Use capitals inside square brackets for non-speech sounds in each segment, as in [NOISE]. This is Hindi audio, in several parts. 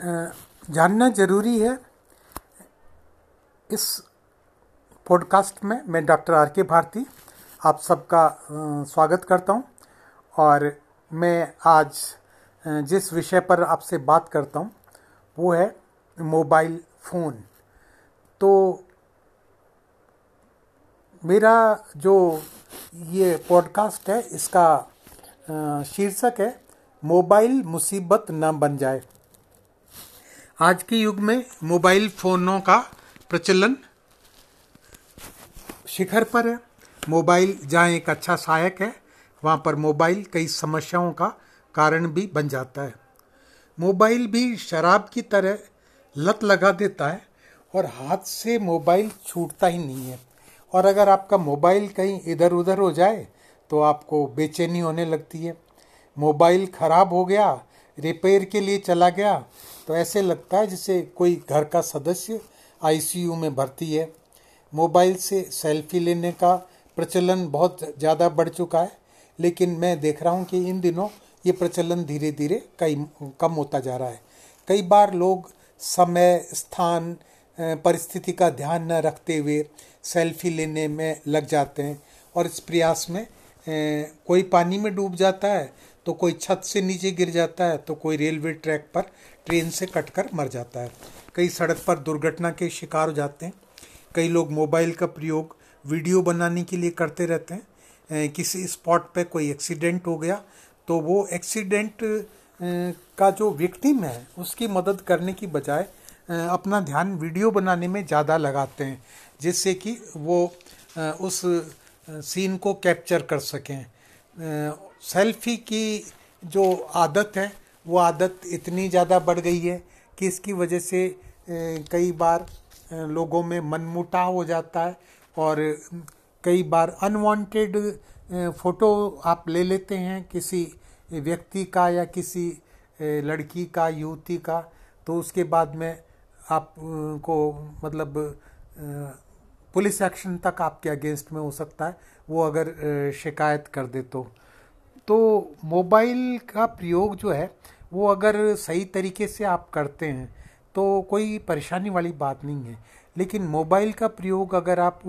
जानना ज़रूरी है। इस पॉडकास्ट में मैं डॉक्टर आर के भारती आप सबका स्वागत करता हूँ और मैं आज जिस विषय पर आपसे बात करता हूँ, वो है मोबाइल फ़ोन। तो मेरा जो ये पॉडकास्ट है, इसका शीर्षक है, मोबाइल मुसीबत न बन जाए। आज के युग में मोबाइल फ़ोनों का प्रचलन शिखर पर है। मोबाइल जहाँ एक अच्छा सहायक है, वहाँ पर मोबाइल कई समस्याओं का कारण भी बन जाता है। मोबाइल भी शराब की तरह लत लगा देता है और हाथ से मोबाइल छूटता ही नहीं है। और अगर आपका मोबाइल कहीं इधर उधर हो जाए तो आपको बेचैनी होने लगती है। मोबाइल ख़राब हो गया रिपेयर के लिए चला गया। तो ऐसे लगता है जैसे कोई घर का सदस्य आईसीयू में भर्ती है। मोबाइल से सेल्फी लेने का प्रचलन बहुत ज़्यादा बढ़ चुका है। लेकिन मैं देख रहा हूँ कि इन दिनों ये प्रचलन धीरे धीरे कई, कम होता जा रहा है। कई बार लोग समय, स्थान परिस्थिति का ध्यान न रखते हुए सेल्फी लेने में लग जाते हैं और इस प्रयास में कोई पानी में डूब जाता है तो कोई छत से नीचे गिर जाता है तो कोई रेलवे ट्रैक पर ट्रेन से कटकर मर जाता है। कई सड़क पर दुर्घटना के शिकार हो जाते हैं। कई लोग मोबाइल का प्रयोग वीडियो बनाने के लिए करते रहते हैं। किसी स्पॉट पे कोई एक्सीडेंट हो गया तो वो एक्सीडेंट का जो विक्टिम है, उसकी मदद करने की बजाय अपना ध्यान वीडियो बनाने में ज़्यादा लगाते हैं, जिससे कि वो उस सीन को कैप्चर कर सकें। सेल्फी की जो आदत है, वो आदत इतनी ज़्यादा बढ़ गई है कि इसकी वजह से कई बार लोगों में मनमुटाव हो जाता है और कई बार अनवांटेड फ़ोटो आप ले लेते हैं किसी व्यक्ति का या किसी लड़की का, युवती का तो उसके बाद में आप को मतलब पुलिस एक्शन तक आपके अगेंस्ट में हो सकता है। वो अगर शिकायत कर दे तो। तो मोबाइल का प्रयोग जो है, वो अगर सही तरीके से आप करते हैं तो कोई परेशानी वाली बात नहीं है। लेकिन मोबाइल का प्रयोग अगर आप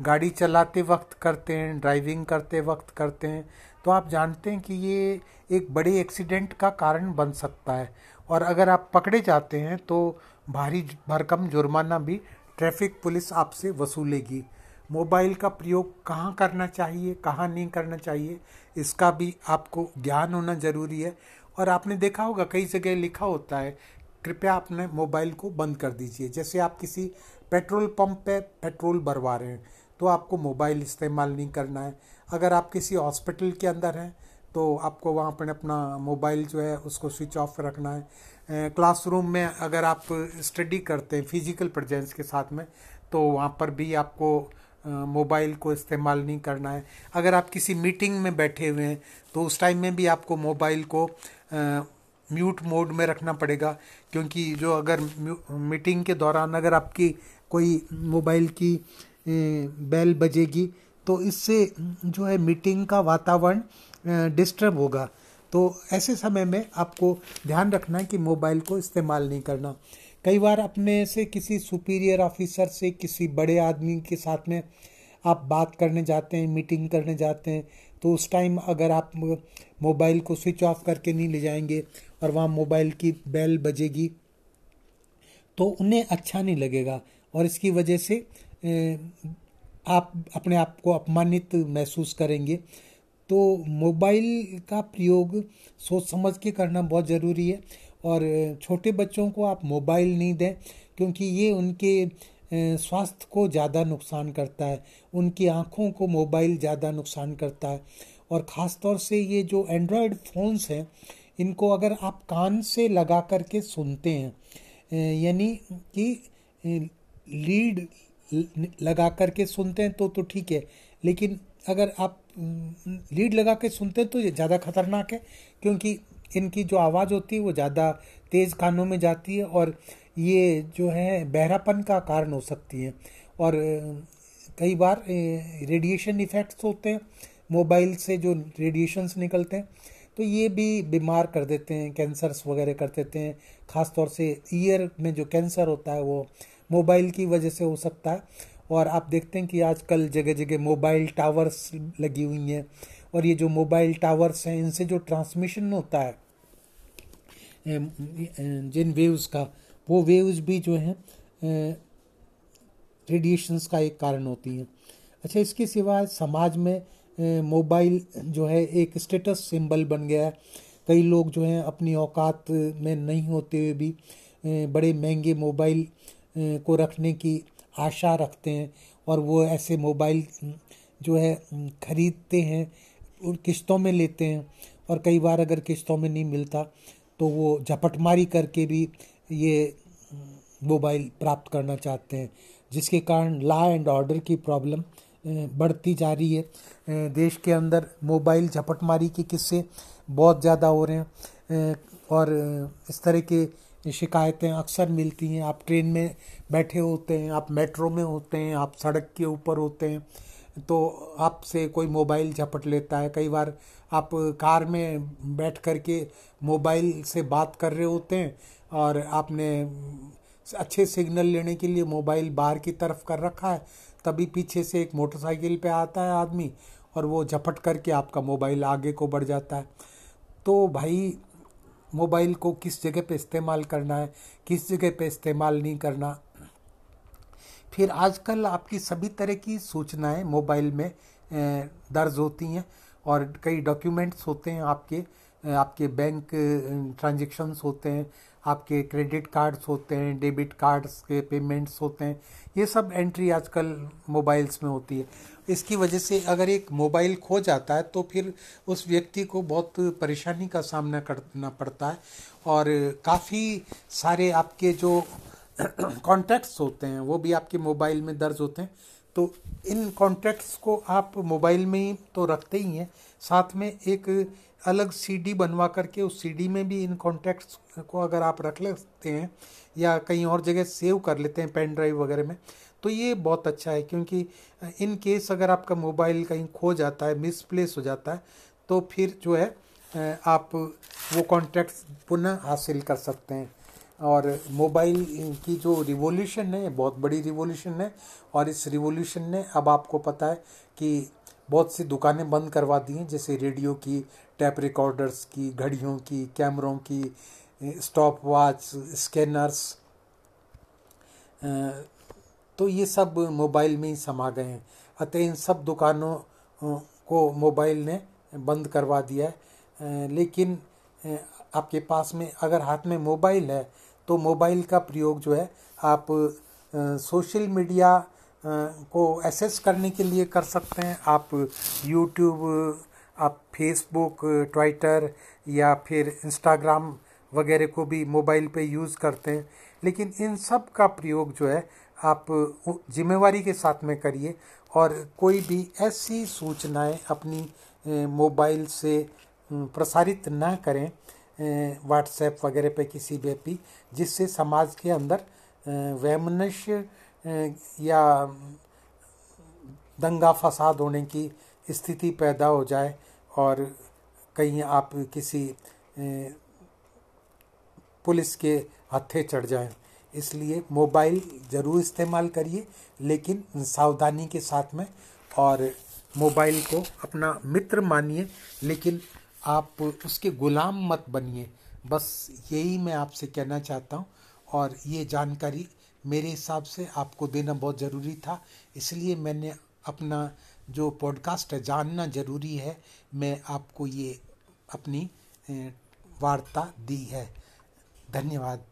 गाड़ी चलाते वक्त करते हैं, ड्राइविंग करते वक्त करते हैं तो आप जानते हैं कि ये एक बड़े एक्सीडेंट का कारण बन सकता है। और अगर आप पकड़े जाते हैं तो भारी, भरकम जुर्माना भी ट्रैफ़िक पुलिस आपसे वसूलेगी। मोबाइल का प्रयोग कहाँ करना चाहिए, कहाँ नहीं करना चाहिए, इसका भी आपको ज्ञान होना ज़रूरी है। और आपने देखा होगा, कई जगह लिखा होता है, कृपया अपने मोबाइल को बंद कर दीजिए। जैसे आप किसी पेट्रोल पंप पे पेट्रोल भरवा रहे हैं तो आपको मोबाइल इस्तेमाल नहीं करना है। अगर आप किसी हॉस्पिटल के अंदर हैं तो आपको वहाँ पर अपना मोबाइल जो है, उसको स्विच ऑफ़ रखना है। क्लासरूम में अगर आप स्टडी करते हैं, फ़िज़िकल प्रेजेंस के साथ में तो वहाँ पर भी आपको मोबाइल को इस्तेमाल नहीं करना है। अगर आप किसी मीटिंग में बैठे हुए हैं तो उस टाइम में भी आपको मोबाइल को म्यूट मोड में रखना पड़ेगा। क्योंकि जो अगर मीटिंग के दौरान अगर आपकी कोई मोबाइल की बेल बजेगी तो इससे जो है मीटिंग का वातावरण डिस्टर्ब होगा। तो ऐसे समय में आपको ध्यान रखना है कि मोबाइल को इस्तेमाल नहीं करना। कई बार अपने से किसी सुपीरियर ऑफिसर से किसी बड़े आदमी के साथ में आप बात करने जाते हैं मीटिंग करने जाते हैं तो उस टाइम अगर आप मोबाइल को स्विच ऑफ़ करके नहीं ले जाएँगे और वहाँ मोबाइल की बेल बजेगी तो उन्हें अच्छा नहीं लगेगा। और इसकी वजह से आप अपने आप को अपमानित महसूस करेंगे। तो मोबाइल का प्रयोग सोच समझ के करना बहुत ज़रूरी है। और छोटे बच्चों को आप मोबाइल नहीं दें, क्योंकि ये उनके स्वास्थ्य को ज़्यादा नुकसान करता है। उनकी आँखों को मोबाइल ज़्यादा नुकसान करता है। और ख़ास तौर से ये जो एंड्रॉयड फ़ोन्स हैं, इनको अगर आप कान से लगा कर के सुनते हैं यानी कि लीड लगा कर के सुनते हैं तो तो ठीक है। लेकिन अगर आप लीड लगा के सुनते हैं तो ये ज़्यादा खतरनाक है, क्योंकि इनकी जो आवाज़ होती है वो ज़्यादा तेज़ कानों में जाती है और ये जो है बहरापन का कारण हो सकती है। और कई बार रेडिएशन इफ़ेक्ट्स होते हैं मोबाइल से जो रेडिएशंस निकलते हैं तो ये भी बीमार कर देते हैं कैंसर्स वगैरह कर देते हैं। ख़ास तौर से ईयर में जो कैंसर होता है वो मोबाइल की वजह से हो सकता है। और आप देखते हैं कि आजकल जगह जगह मोबाइल टावर्स लगी हुई हैं। और ये जो मोबाइल टावर्स हैं, इनसे जो ट्रांसमिशन होता है जिन वेव्स का, वो वेव्स भी जो हैं रेडिएशंस का एक कारण होती हैं। अच्छा इसके सिवा समाज में मोबाइल जो है, एक स्टेटस सिंबल बन गया है। कई लोग जो हैं, अपनी औकात में नहीं होते हुए भी बड़े महँगे मोबाइल को रखने की आशा रखते हैं और वो ऐसे मोबाइल जो है, खरीदते हैं किस्तों में लेते हैं और कई बार अगर किस्तों में नहीं मिलता तो वो झपटमारी करके भी ये मोबाइल प्राप्त करना चाहते हैं, जिसके कारण लॉ एंड ऑर्डर की प्रॉब्लम बढ़ती जा रही है। देश के अंदर मोबाइल झपटमारी के किस्से बहुत ज़्यादा हो रहे हैं। और इस तरह के शिकायतें अक्सर मिलती हैं। आप ट्रेन में बैठे होते हैं, आप मेट्रो में होते हैं, आप सड़क के ऊपर होते हैं तो आपसे कोई मोबाइल झपट लेता है। कई बार आप कार में बैठ कर के मोबाइल से बात कर रहे होते हैं और आपने अच्छे सिग्नल लेने के लिए मोबाइल बाहर की तरफ़ कर रखा है, तभी पीछे से एक मोटरसाइकिल पे आता है आदमी और वो झपट करके आपका मोबाइल आगे को बढ़ जाता है। तो भाई, मोबाइल को किस जगह पे इस्तेमाल करना है, किस जगह पे इस्तेमाल नहीं करना फिर आजकल आपकी सभी तरह की सूचनाएँ मोबाइल में दर्ज होती हैं और कई डॉक्यूमेंट्स होते हैं आपके आपके बैंक ट्रांजेक्शन्स होते हैं, आपके क्रेडिट कार्ड्स होते हैं, डेबिट कार्ड्स के पेमेंट्स होते हैं। ये सब एंट्री आजकल मोबाइल्स में होती है। इसकी वजह से अगर एक मोबाइल खो जाता है तो फिर उस व्यक्ति को बहुत परेशानी का सामना करना पड़ता है और काफ़ी सारे आपके जो [CLEARS THROAT] कॉन्टैक्ट्स होते हैं, वो भी आपके मोबाइल में दर्ज होते हैं। तो इन कॉन्टैक्ट्स को आप मोबाइल में ही तो रखते ही हैं, साथ में एक अलग सीडी बनवा करके उस सीडी में भी इन कॉन्टैक्ट्स को अगर आप रख लेते हैं या कहीं और जगह सेव कर लेते हैं पेन ड्राइव वगैरह में तो ये बहुत अच्छा है। क्योंकि इन केस अगर आपका मोबाइल कहीं खो जाता है मिसप्लेस हो जाता है तो फिर जो है आप वो कॉन्टैक्ट्स पुनः हासिल कर सकते हैं। और मोबाइल की जो रिवोल्यूशन है बहुत बड़ी रिवोल्यूशन है और इस रिवोल्यूशन ने अब आपको पता है कि बहुत सी दुकानें बंद करवा दी हैं, जैसे रेडियो की, टैप रिकॉर्डर्स की, घड़ियों की, कैमरों की स्टॉप वॉच स्कैनर्स तो ये सब मोबाइल में ही समा गए हैं। अतः इन सब दुकानों को मोबाइल ने बंद करवा दिया है। लेकिन आपके पास में अगर हाथ में मोबाइल है तो मोबाइल का प्रयोग जो है, आप सोशल मीडिया को एसेस करने के लिए कर सकते हैं। आप यूट्यूब आप फेसबुक ट्विटर या फिर इंस्टाग्राम वगैरह को भी मोबाइल पे यूज़ करते हैं। लेकिन इन सब का प्रयोग जो है, आप जिम्मेवारी के साथ में करिए और कोई भी ऐसी सूचनाएँ अपनी मोबाइल से प्रसारित ना करें। व्हाट्सएप वगैरह पे किसी भी भी, जिससे समाज के अंदर वैमनस्य या दंगा फसाद होने की स्थिति पैदा हो जाए और कहीं आप किसी पुलिस के हत्थे चढ़ जाएँ। इसलिए मोबाइल ज़रूर इस्तेमाल करिए, लेकिन सावधानी के साथ में और मोबाइल को अपना मित्र मानिए, लेकिन आप उसके गुलाम मत बनिए। बस यही मैं आपसे कहना चाहता हूँ और ये जानकारी मेरे हिसाब से आपको देना बहुत ज़रूरी था। इसलिए मैंने अपना जो पॉडकास्ट है, जानना ज़रूरी है। मैं आपको ये अपनी वार्ता दी है। धन्यवाद।